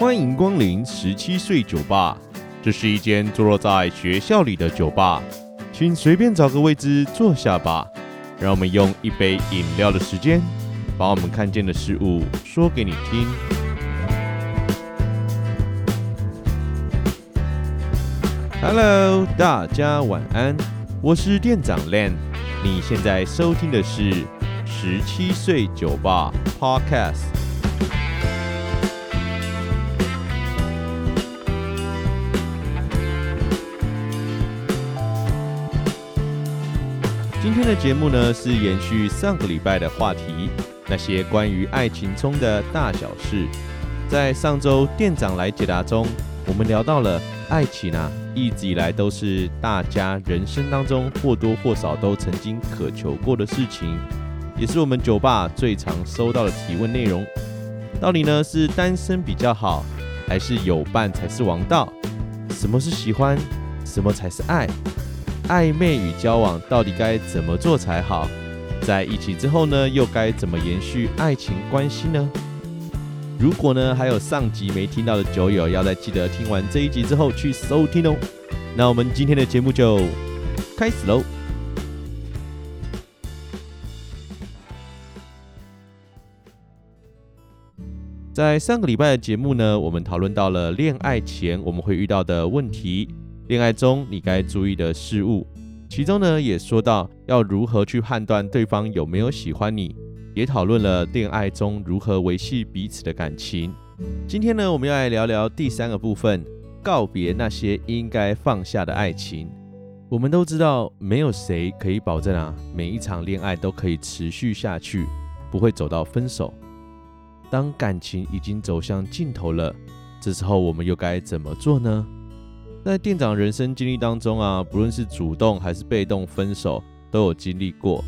欢迎光临十七岁酒吧。这是一间坐落在学校里的酒吧，请随便找个位置坐下吧。让我们用一杯饮料的时间，把我们看见的事物说给你听。Hello，大家晚安，我是店长 Len。你现在收听的是十七岁酒吧 Podcast。今天的节目呢，是延续上个礼拜的话题，那些关于爱情中的大小事。在上周店长来解答中，我们聊到了爱情啊，一直以来都是大家人生当中或多或少都曾经渴求过的事情，也是我们酒吧最常收到的提问内容。到底呢，是单身比较好，还是有伴才是王道？什么是喜欢？什么才是爱？暧昧与交往到底该怎么做才好？在一起之后呢，又该怎么延续爱情关系呢？如果呢还有上集没听到的酒友，要再记得听完这一集之后去收听哦。那我们今天的节目就开始喽。在上个礼拜的节目呢，我们讨论到了恋爱前我们会遇到的问题。恋爱中你该注意的事物，其中呢也说到要如何去判断对方有没有喜欢你，也讨论了恋爱中如何维系彼此的感情。今天呢，我们要来聊聊第三个部分，告别那些应该放下的爱情。我们都知道，没有谁可以保证啊，每一场恋爱都可以持续下去，不会走到分手。当感情已经走向尽头了，这时候我们又该怎么做呢？在店长人生经历当中啊，不论是主动还是被动分手，都有经历过。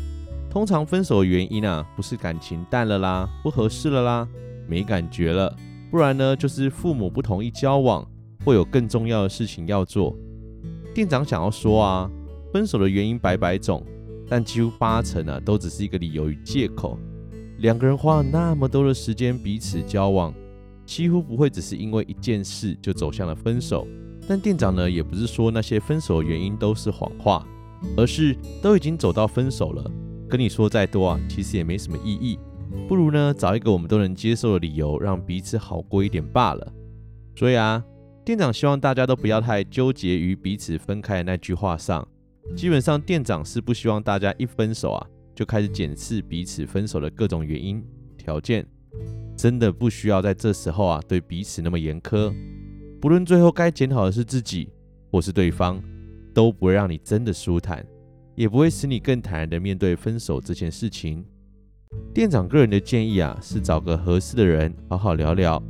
通常分手的原因啊，不是感情淡了啦，不合适了啦，没感觉了，不然呢，就是父母不同意交往，或有更重要的事情要做。店长想要说啊，分手的原因百百种，但几乎八成啊，都只是一个理由与借口。两个人花了那么多的时间彼此交往，几乎不会只是因为一件事就走向了分手。但店长呢，也不是说那些分手的原因都是谎话，而是都已经走到分手了，跟你说再多啊，其实也没什么意义。不如呢，找一个我们都能接受的理由，让彼此好过一点罢了。所以啊，店长希望大家都不要太纠结于彼此分开的那句话上。基本上，店长是不希望大家一分手啊，就开始检视彼此分手的各种原因、条件。真的不需要在这时候啊，对彼此那么严苛。不论最后该检讨的是自己或是对方，都不会让你真的舒坦，也不会使你更坦然的面对分手这件事情。店长个人的建议啊，是找个合适的人好好聊聊，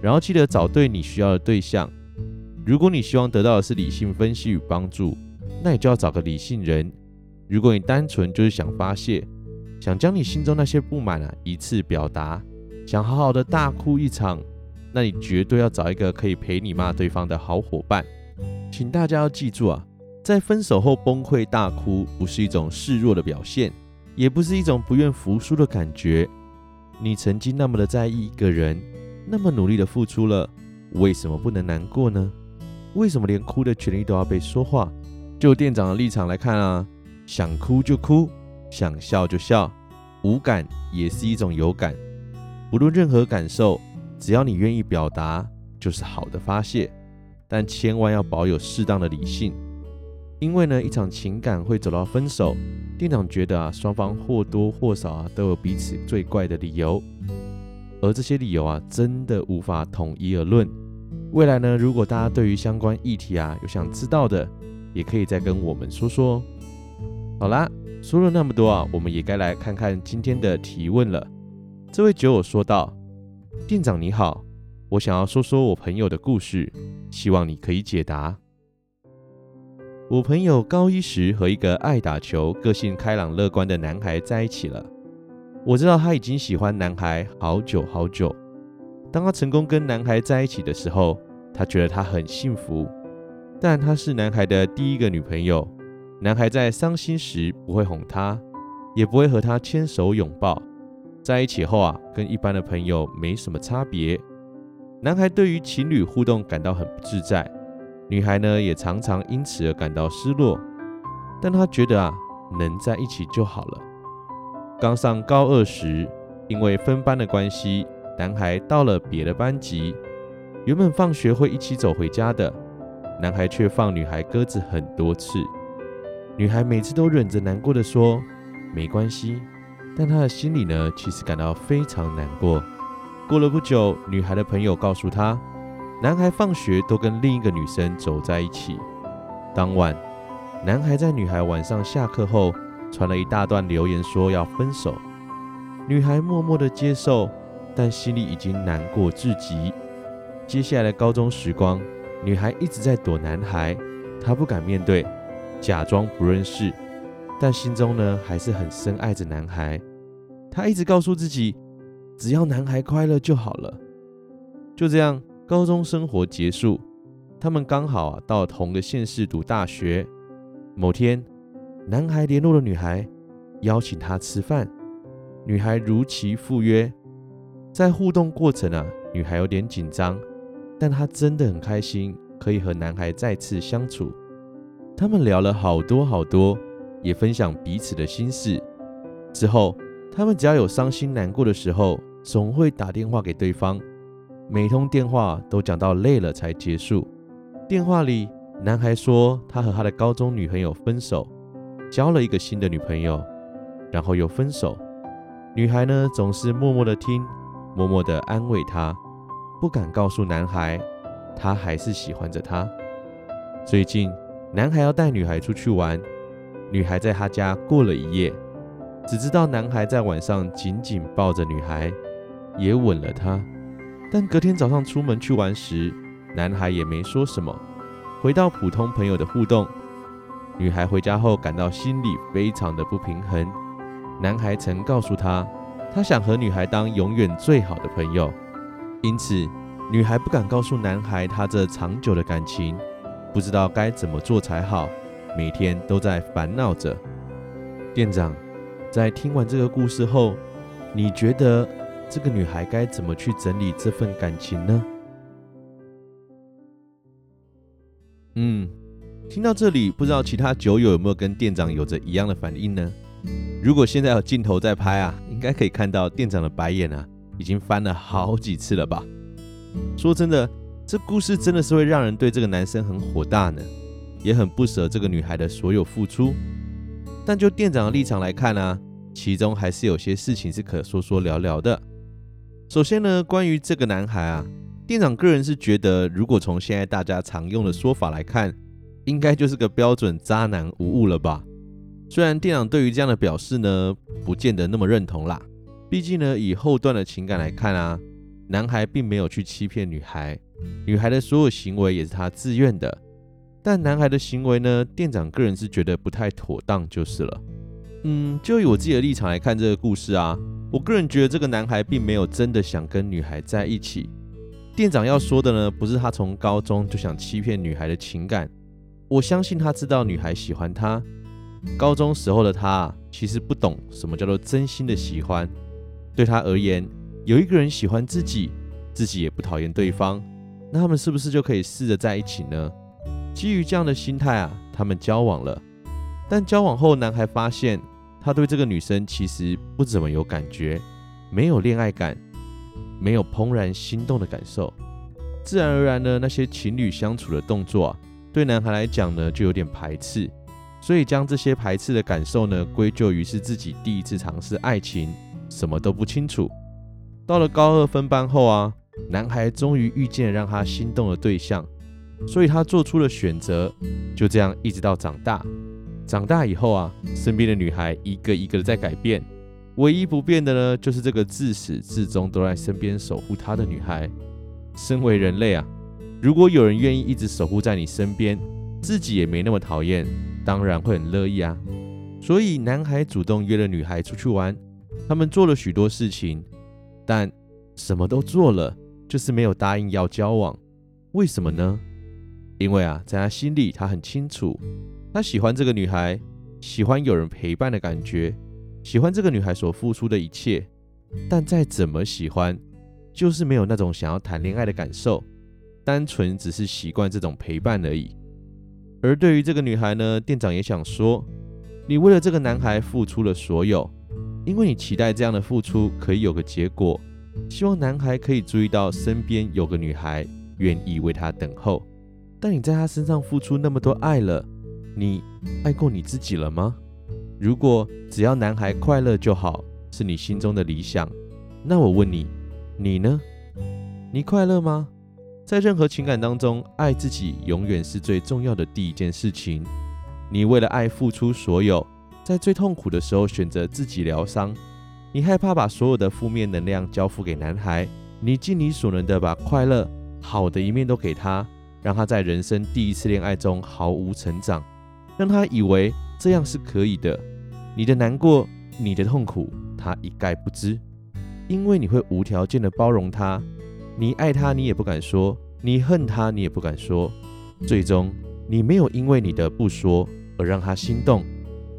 然后记得找对你需要的对象。如果你希望得到的是理性分析与帮助，那你就要找个理性人。如果你单纯就是想发泄，想将你心中那些不满啊一次表达，想好好的大哭一场。那你绝对要找一个可以陪你骂对方的好伙伴。请大家要记住啊，在分手后崩溃大哭，不是一种示弱的表现，也不是一种不愿服输的感觉。你曾经那么的在意一个人，那么努力的付出了，为什么不能难过呢？为什么连哭的权利都要被说话？就店长的立场来看啊，想哭就哭，想笑就笑，无感也是一种有感。不论任何感受。只要你愿意表达，就是好的发泄，但千万要保有适当的理性，因为呢，一场情感会走到分手，店长觉得啊，双方或多或少啊都有彼此最怪的理由，而这些理由啊，真的无法统一而论。未来呢，如果大家对于相关议题啊有想知道的，也可以再跟我们说说。好啦，说了那么多啊，我们也该来看看今天的提问了。这位酒友说道。店长你好，我想要说说我朋友的故事，希望你可以解答。我朋友高一时和一个爱打球、个性开朗乐观的男孩在一起了。我知道他已经喜欢男孩好久好久。当他成功跟男孩在一起的时候，他觉得他很幸福。但他是男孩的第一个女朋友，男孩在伤心时不会哄他，也不会和他牵手拥抱。在一起后啊，跟一般的朋友没什么差别。男孩对于情侣互动感到很不自在，女孩呢也常常因此而感到失落。但他觉得啊，能在一起就好了。刚上高二时，因为分班的关系，男孩到了别的班级。原本放学会一起走回家的，男孩却放女孩鸽子很多次。女孩每次都忍着难过的说：“没关系。”但他的心里呢，其实感到非常难过。过了不久，女孩的朋友告诉她，男孩放学都跟另一个女生走在一起。当晚，男孩在女孩晚上下课后传了一大段留言，说要分手。女孩默默的接受，但心里已经难过至极。接下来的高中时光，女孩一直在躲男孩，她不敢面对，假装不认识，但心中呢，还是很深爱着男孩。他一直告诉自己。只要男孩快乐就好了。就这样，高中生活结束，他们刚好啊到同个县市读大学。某天，男孩联络了女孩，邀请她吃饭。女孩如期赴约。在互动过程啊，女孩有点紧张，但她真的很开心，可以和男孩再次相处。他们聊了好多好多，也分享彼此的心事。之后，他们只要有伤心难过的时候，总会打电话给对方，每通电话都讲到累了才结束。电话里，男孩说他和他的高中女朋友分手，交了一个新的女朋友，然后又分手。女孩呢，总是默默的听，默默的安慰他，不敢告诉男孩，他还是喜欢着他。最近，男孩要带女孩出去玩，女孩在他家过了一夜，只知道男孩在晚上紧紧抱着女孩。也吻了她，但隔天早上出门去玩时，男孩也没说什么，回到普通朋友的互动。女孩回家后感到心里非常的不平衡。男孩曾告诉她，他想和女孩当永远最好的朋友，因此女孩不敢告诉男孩她这长久的感情，不知道该怎么做才好，每天都在烦恼着。店长，在听完这个故事后，你觉得？这个女孩该怎么去整理这份感情呢？嗯，听到这里，不知道其他酒友有没有跟店长有着一样的反应呢？如果现在有镜头在拍啊，应该可以看到店长的白眼啊，已经翻了好几次了吧？说真的，这故事真的是会让人对这个男生很火大呢，也很不舍这个女孩的所有付出。但就店长的立场来看啊，其中还是有些事情是可说说聊聊的。首先呢，关于这个男孩啊，店长个人是觉得，如果从现在大家常用的说法来看，应该就是个标准渣男无误了吧？虽然店长对于这样的表示呢，不见得那么认同啦。毕竟呢，以后段的情感来看啊，男孩并没有去欺骗女孩，女孩的所有行为也是他自愿的。但男孩的行为呢，店长个人是觉得不太妥当，就是了。嗯，就以我自己的立场来看这个故事啊，我个人觉得这个男孩并没有真的想跟女孩在一起。店长要说的呢，不是他从高中就想欺骗女孩的情感，我相信他知道女孩喜欢他。高中时候的他其实不懂什么叫做真心的喜欢，对他而言，有一个人喜欢自己，自己也不讨厌对方，那他们是不是就可以试着在一起呢？基于这样的心态啊，他们交往了。但交往后，男孩发现他对这个女生其实不怎么有感觉，没有恋爱感，没有怦然心动的感受。自然而然呢，那些情侣相处的动作啊，对男孩来讲呢，就有点排斥。所以将这些排斥的感受呢，归咎于是自己第一次尝试爱情，什么都不清楚。到了高二分班后啊，男孩终于遇见让他心动的对象，所以他做出了选择。就这样一直到长大。长大以后啊，身边的女孩一个一个的在改变，唯一不变的呢，就是这个自始至终都在身边守护她的女孩。身为人类啊，如果有人愿意一直守护在你身边，自己也没那么讨厌，当然会很乐意啊。所以男孩主动约了女孩出去玩，他们做了许多事情，但什么都做了，就是没有答应要交往。为什么呢？因为啊，在他心里，他很清楚。他喜欢这个女孩，喜欢有人陪伴的感觉，喜欢这个女孩所付出的一切。但再怎么喜欢，就是没有那种想要谈恋爱的感受，单纯只是习惯这种陪伴而已。而对于这个女孩呢，店长也想说，你为了这个男孩付出了所有，因为你期待这样的付出可以有个结果，希望男孩可以注意到身边有个女孩愿意为他等候。但你在他身上付出那么多爱了，你爱过你自己了吗？如果只要男孩快乐就好，是你心中的理想，那我问你，你呢？你快乐吗？在任何情感当中，爱自己永远是最重要的第一件事情。你为了爱付出所有，在最痛苦的时候选择自己疗伤。你害怕把所有的负面能量交付给男孩，你尽你所能的把快乐、好的一面都给他。让他在人生第一次恋爱中毫无成长，让他以为这样是可以的。你的难过、你的痛苦，他一概不知，因为你会无条件的包容他。你爱他，你也不敢说；你恨他，你也不敢说。最终，你没有因为你的不说而让他心动。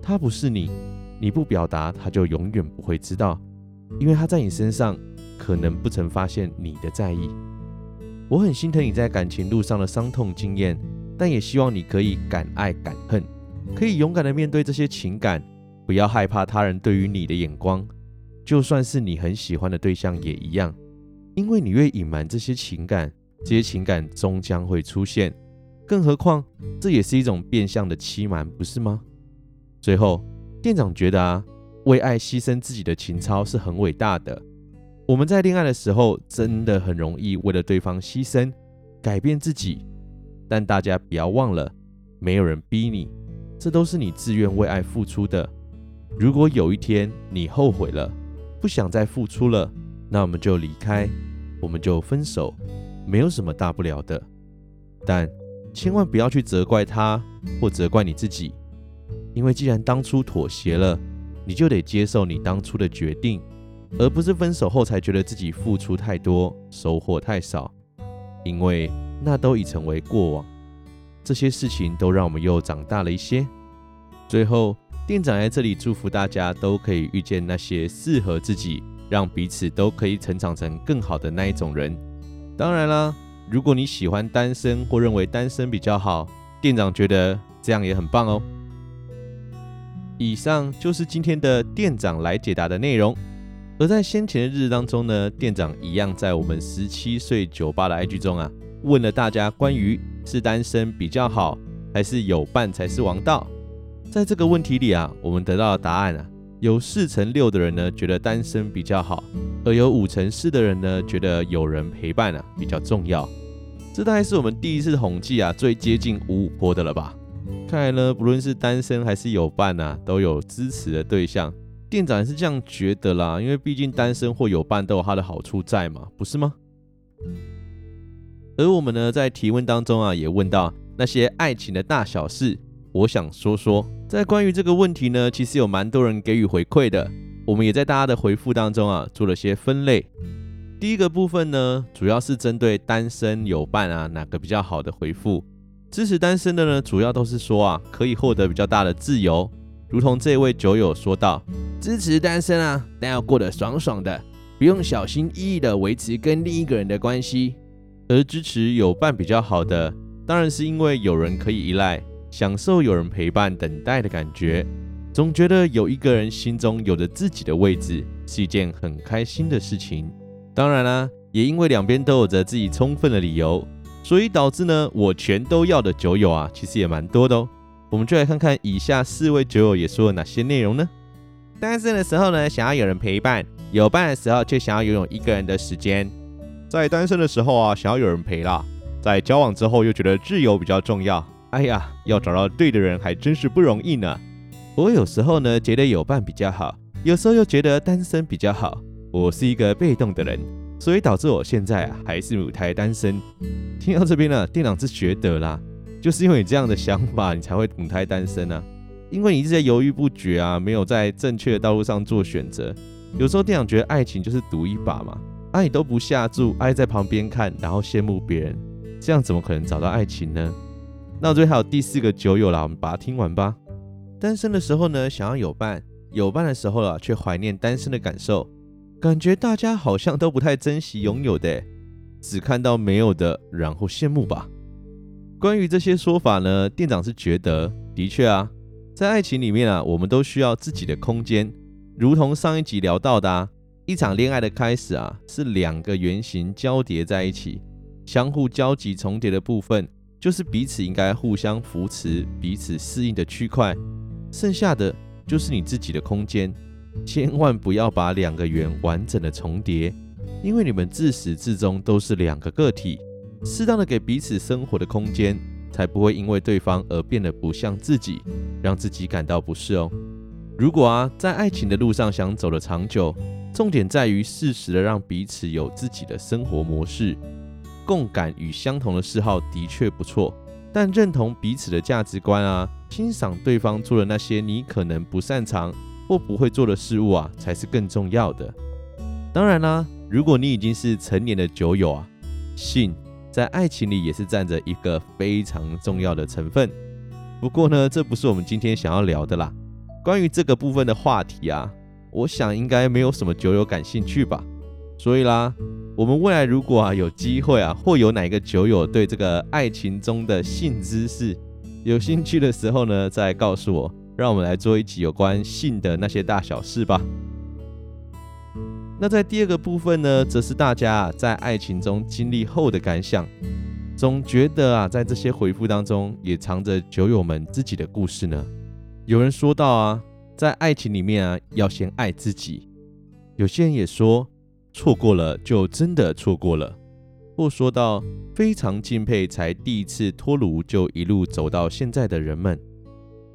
他不是你，你不表达，他就永远不会知道，因为他在你身上可能不曾发现你的在意。我很心疼你在感情路上的伤痛经验，但也希望你可以敢爱敢恨，可以勇敢的面对这些情感，不要害怕他人对于你的眼光，就算是你很喜欢的对象也一样，因为你越隐瞒这些情感，这些情感终将会出现，更何况这也是一种变相的欺瞒，不是吗？最后，店长觉得啊，为爱牺牲自己的情操是很伟大的。我们在恋爱的时候，真的很容易为了对方牺牲、改变自己，但大家不要忘了，没有人逼你，这都是你自愿为爱付出的。如果有一天你后悔了，不想再付出了，那我们就离开，我们就分手，没有什么大不了的。但千万不要去责怪他或责怪你自己，因为既然当初妥协了，你就得接受你当初的决定。而不是分手后才觉得自己付出太多，收获太少，因为那都已成为过往。这些事情都让我们又长大了一些。最后，店长在这里祝福大家都可以遇见那些适合自己，让彼此都可以成长成更好的那一种人。当然啦，如果你喜欢单身或认为单身比较好，店长觉得这样也很棒哦。以上就是今天的店长来解答的内容。而在先前的日子当中呢，店长一样在我们十七岁酒吧的 IG 中啊，问了大家关于是单身比较好，还是有伴才是王道。在这个问题里啊，我们得到的答案啊，有四成六的人呢觉得单身比较好，而有五成四的人呢觉得有人陪伴啊比较重要。这大概是我们第一次统计啊最接近五五波的了吧？看来呢，不论是单身还是有伴啊，都有支持的对象。店长是这样觉得啦，因为毕竟单身或有伴都有它的好处在嘛，不是吗？而我们呢，在提问当中啊，也问到那些爱情的大小事。我想说说，在关于这个问题呢，其实有蛮多人给予回馈的。我们也在大家的回复当中啊，做了些分类。第一个部分呢，主要是针对单身有伴啊，哪个比较好的回复。支持单身的呢，主要都是说啊，可以获得比较大的自由。如同这位酒友说道：“支持单身啊，但要过得爽爽的，不用小心翼翼的维持跟另一个人的关系。而支持有伴比较好的，当然是因为有人可以依赖，享受有人陪伴等待的感觉，总觉得有一个人心中有着自己的位置，是一件很开心的事情。当然啦、啊，也因为两边都有着自己充分的理由，所以导致呢，我全都要的酒友啊，其实也蛮多的哦。”我们就来看看以下四位酒友也说了哪些内容呢？单身的时候呢，想要有人陪伴；有伴的时候，却想要拥有一个人的时间。在单身的时候啊，想要有人陪啦；在交往之后，又觉得自由比较重要。哎呀，要找到对的人还真是不容易呢。我有时候呢，觉得有伴比较好，有时候又觉得单身比较好。我是一个被动的人，所以导致我现在啊，还是母胎单身。听到这边呢，店长是觉得啦。就是因为你这样的想法，你才会母胎单身啊！因为你一直在犹豫不决啊，没有在正确的道路上做选择。有时候店长觉得爱情就是赌一把嘛，啊，都不下注，爱在旁边看，然后羡慕别人，这样怎么可能找到爱情呢？那我这边还有第四个酒友啦，我们把它听完吧。单身的时候呢，想要有伴；有伴的时候啊，却怀念单身的感受。感觉大家好像都不太珍惜拥有的，只看到没有的，然后羡慕吧。关于这些说法呢，店长是觉得，的确啊，在爱情里面啊，我们都需要自己的空间，如同上一集聊到的啊，一场恋爱的开始啊，是两个圆形交叠在一起，相互交集重叠的部分，就是彼此应该互相扶持、彼此适应的区块，剩下的就是你自己的空间。千万不要把两个圆完整的重叠，因为你们自始至终都是两个个体。适当的给彼此生活的空间，才不会因为对方而变得不像自己，让自己感到不适哦。如果啊，在爱情的路上想走得长久，重点在于适时的让彼此有自己的生活模式。共感与相同的嗜好的确不错，但认同彼此的价值观啊，欣赏对方做的那些你可能不擅长或不会做的事物啊，才是更重要的。当然啦，如果你已经是成年的酒友啊，性在爱情里也是占着一个非常重要的成分。不过呢，这不是我们今天想要聊的啦。关于这个部分的话题啊，我想应该没有什么酒友感兴趣吧。所以啦。我们未来如果啊有机会啊，或有哪一个酒友对这个爱情中的性知识有兴趣的时候呢，再告诉我，让我们来做一集有关性的那些大小事吧。那在第二个部分呢，则是大家在爱情中经历后的感想。总觉得啊，在这些回复当中也藏着酒友们自己的故事呢。有人说到啊，在爱情里面啊，要先爱自己。有些人也说。错过了就真的错过了，或说到非常敬佩才第一次脱炉就一路走到现在的人们，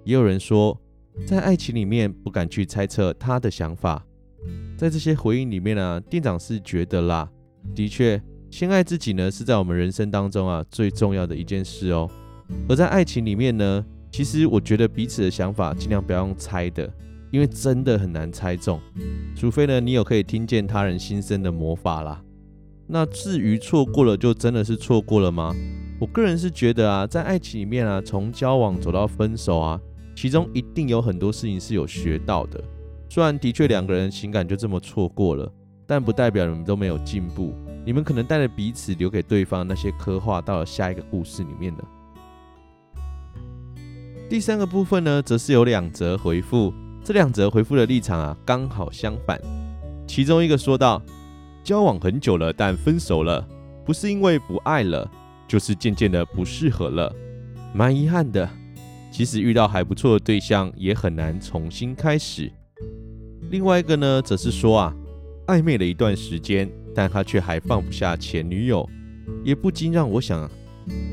也有人说在爱情里面不敢去猜测他的想法。在这些回应里面呢、店长是觉得啦，的确先爱自己呢是在我们人生当中啊最重要的一件事哦。而在爱情里面呢，其实我觉得彼此的想法尽量不要用猜的。因为真的很难猜中，除非呢你有可以听见他人心声的魔法啦。那至于错过了就真的是错过了吗？我个人是觉得啊，在爱情里面啊，从交往走到分手啊，其中一定有很多事情是有学到的。虽然的确两个人情感就这么错过了，但不代表你们都没有进步。你们可能带着彼此留给对方那些刻画到了下一个故事里面了。第三个部分呢，则是有两则回复。这两则回复的立场啊，刚好相反。其中一个说道：“交往很久了，但分手了，不是因为不爱了，就是渐渐的不适合了，蛮遗憾的。即使遇到还不错的对象，也很难重新开始。”另外一个呢，则是说啊，暧昧了一段时间，但他却还放不下前女友，也不禁让我想，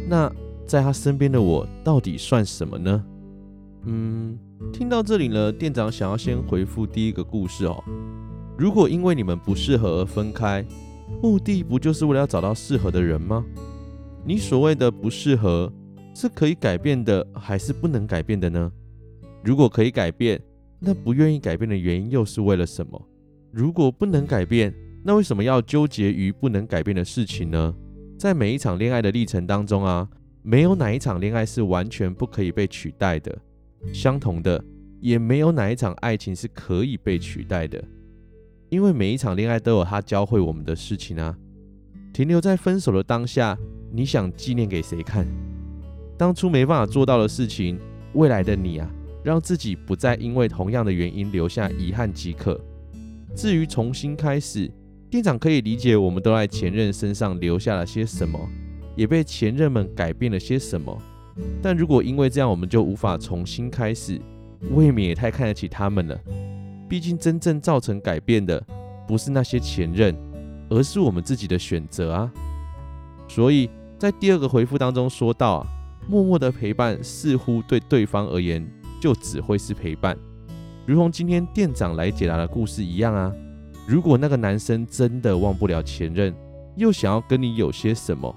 那在他身边的我到底算什么呢？嗯。听到这里呢，店长想要先回复第一个故事哦。如果因为你们不适合而分开，目的不就是为了要找到适合的人吗？你所谓的不适合，是可以改变的，还是不能改变的呢？如果可以改变，那不愿意改变的原因又是为了什么？如果不能改变，那为什么要纠结于不能改变的事情呢？在每一场恋爱的历程当中啊，没有哪一场恋爱是完全不可以被取代的。相同的，也没有哪一场爱情是可以被取代的，因为每一场恋爱都有它教会我们的事情啊。停留在分手的当下，你想纪念给谁看？当初没办法做到的事情，未来的你啊，让自己不再因为同样的原因留下遗憾即可。至于重新开始，店长可以理解我们都在前任身上留下了些什么，也被前任们改变了些什么。但如果因为这样我们就无法重新开始，未免也太看得起他们了。毕竟真正造成改变的不是那些前任，而是我们自己的选择啊。所以在第二个回复当中说到啊，默默的陪伴似乎对对方而言就只会是陪伴，如同今天店长来解答的故事一样啊。如果那个男生真的忘不了前任，又想要跟你有些什么，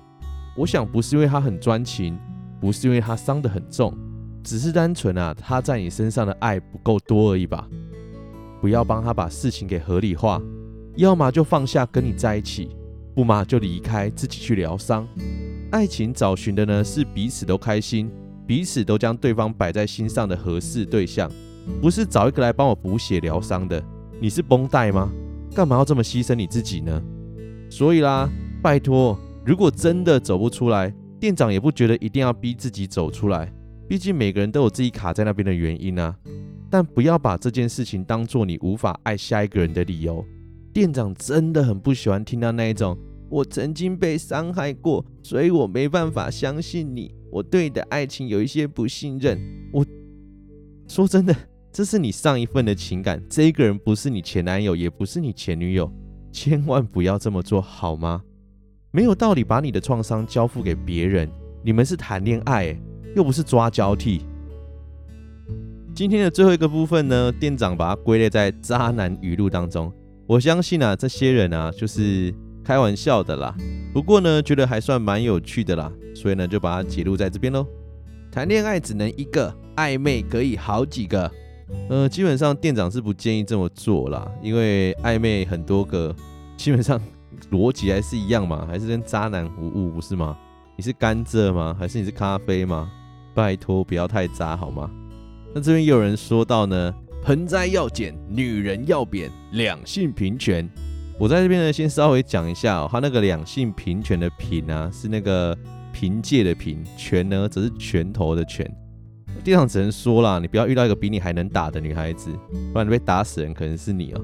我想不是因为他很专情。不是因为他伤得很重，只是单纯啊，他在你身上的爱不够多而已吧。不要帮他把事情给合理化，要么就放下跟你在一起，不嘛就离开自己去疗伤。爱情找寻的呢是彼此都开心，彼此都将对方摆在心上的合适对象，不是找一个来帮我补血疗伤的。你是绷带吗？干嘛要这么牺牲你自己呢？所以啦，拜托，如果真的走不出来，店长也不觉得一定要逼自己走出来。毕竟每个人都有自己卡在那边的原因啊。但不要把这件事情当做你无法爱下一个人的理由。店长真的很不喜欢听到那一种“我曾经被伤害过，所以我没办法相信你，我对你的爱情有一些不信任。”我说真的，这是你上一份的情感，这个人不是你前男友，也不是你前女友，千万不要这么做好吗？没有道理把你的创伤交付给别人。你们是谈恋爱，又不是抓交替。今天的最后一个部分呢，店长把它归类在渣男语录当中。我相信啊，这些人啊，就是开玩笑的啦。不过呢，觉得还算蛮有趣的啦，所以呢，就把它记录在这边喽。谈恋爱只能一个，暧昧可以好几个。呃，基本上店长是不建议这么做啦，因为暧昧很多个，基本上逻辑还是一样嘛，还是跟渣男无误，不是吗？你是甘蔗吗？还是你是咖啡吗？拜托，不要太渣好吗？那这边有人说到呢，盆栽要剪，女人要扁，两性平权。我在这边呢，先稍微讲一下哦，他那个两性平权的平啊，是那个凭借的凭，权呢则是拳头的拳。店长只能说啦，你不要遇到一个比你还能打的女孩子，不然你被打死人可能是你哦。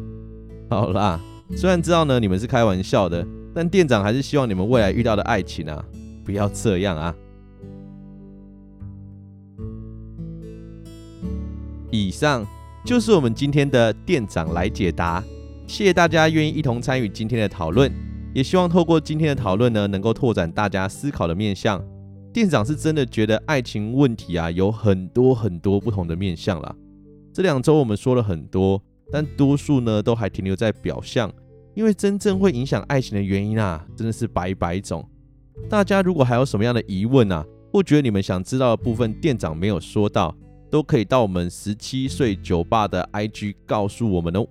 好啦，虽然知道呢你们是开玩笑的，但店长还是希望你们未来遇到的爱情啊，不要这样啊。以上就是我们今天的店长来解答，谢谢大家愿意一同参与今天的讨论，也希望透过今天的讨论呢，能够拓展大家思考的面向。店长是真的觉得爱情问题啊，有很多很多不同的面向啦。这两周我们说了很多，但多数呢都还停留在表象，因为真正会影响爱情的原因啊，真的是百百种。大家如果还有什么样的疑问啊，或觉得你们想知道的部分，店长没有说到。都可以到我们十七岁酒吧的 IG 告诉我们哦。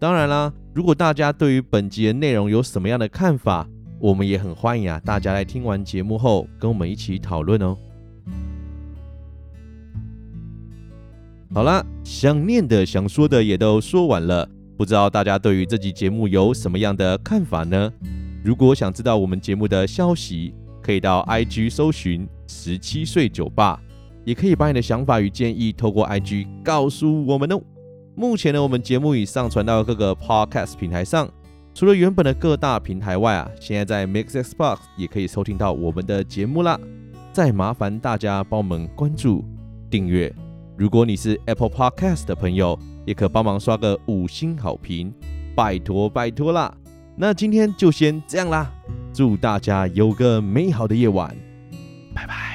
当然啦，如果大家对于本集的内容有什么样的看法，我们也很欢迎啊，大家来听完节目后跟我们一起讨论哦。好啦，想念的、想说的也都说完了，不知道大家对于这集节目有什么样的看法呢？如果想知道我们节目的消息，可以到 IG 搜寻十七岁酒吧。也可以把你的想法与建议透过 IG 告诉我们哦。目前呢，我们节目已上传到各个 Podcast 平台上，除了原本的各大平台外啊，现在在 Mixxbox 也可以收听到我们的节目啦。再麻烦大家帮我们关注、订阅。如果你是 Apple Podcast 的朋友，也可帮忙刷个五星好评，拜托拜托啦。那今天就先这样啦，祝大家有个美好的夜晚。拜拜